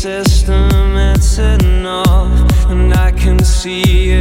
system. It's enough, and I can see it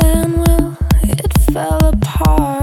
plan, well, it fell apart.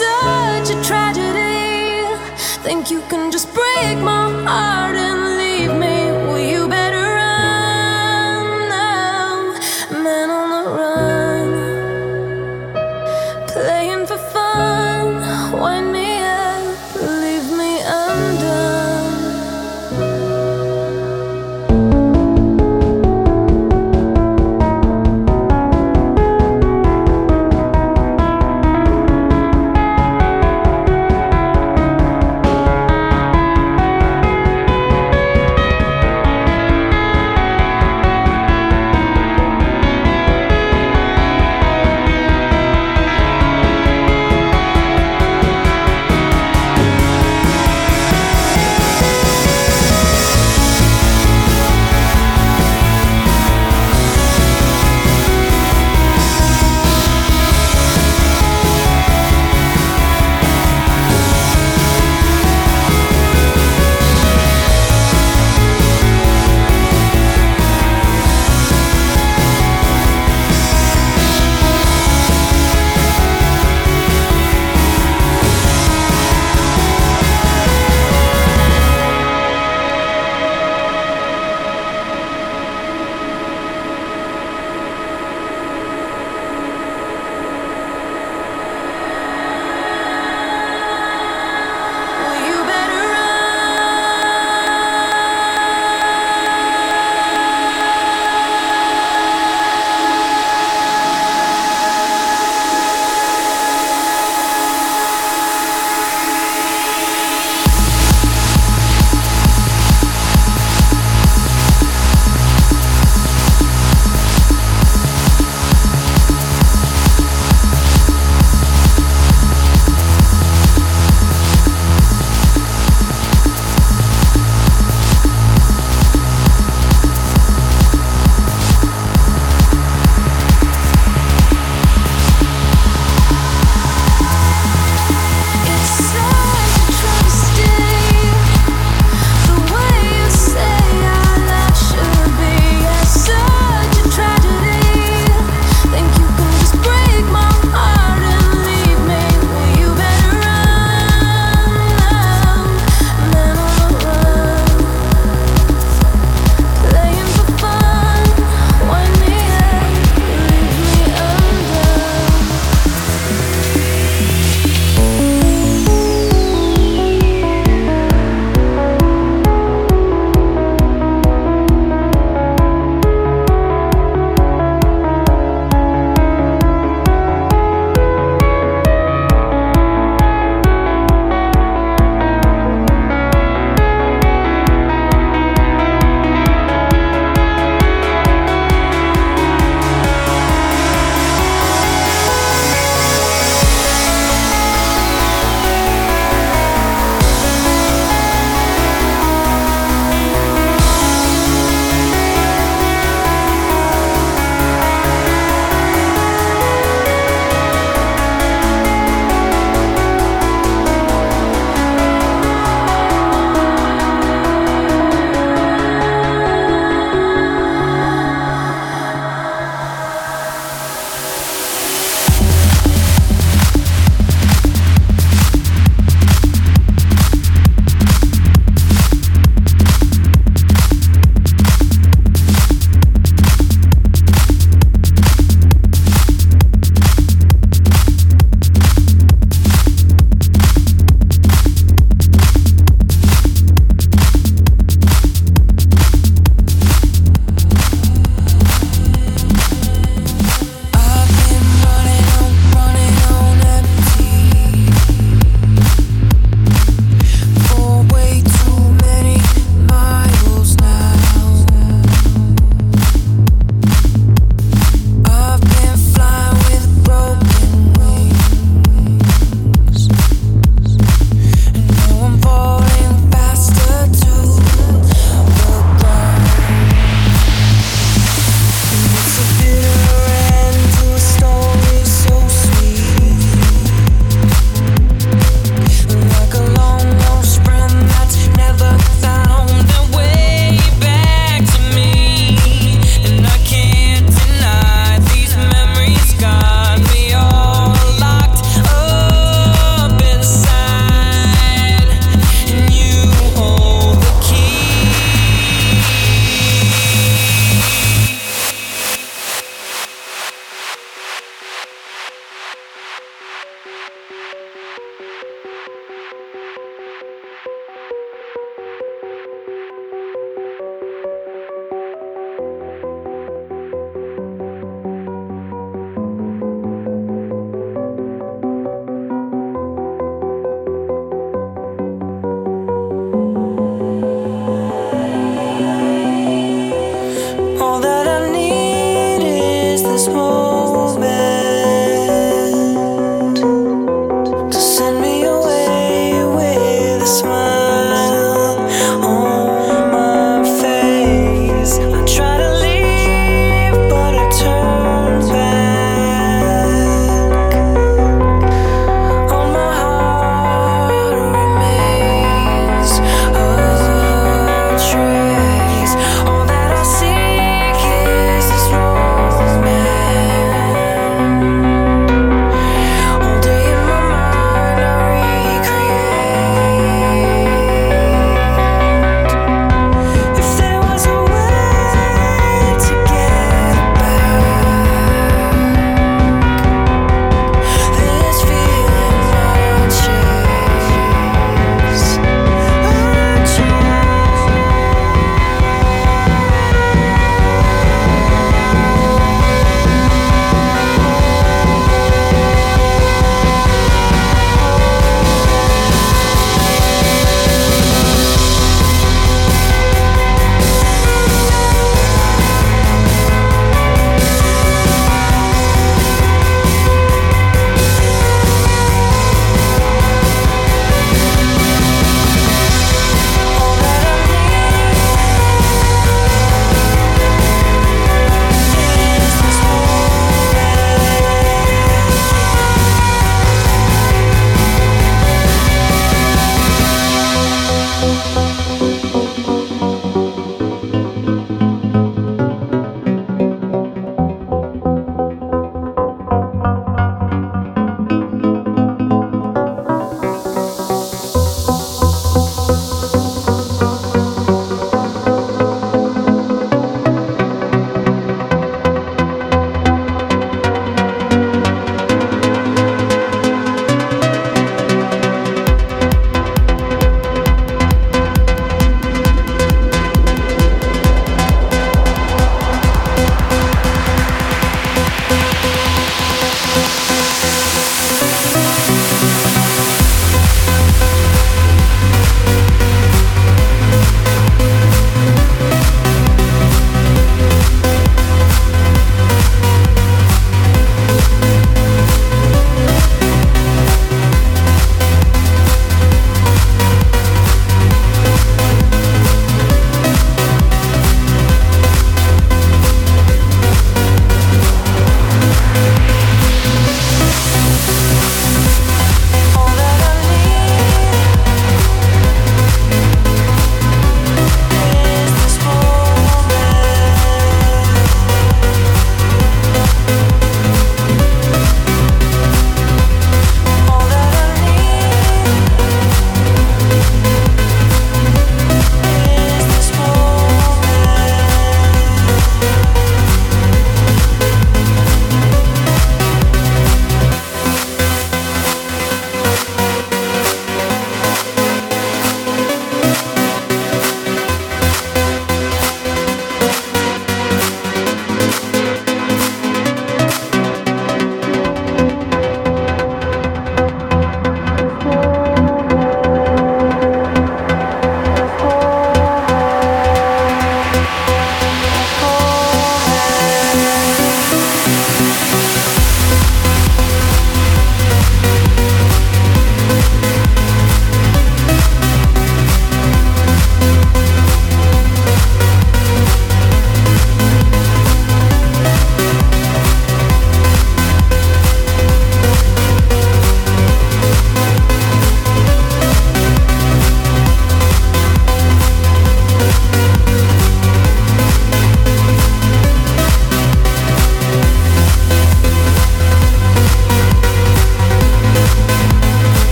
Such a tragedy. Think you can just break my heart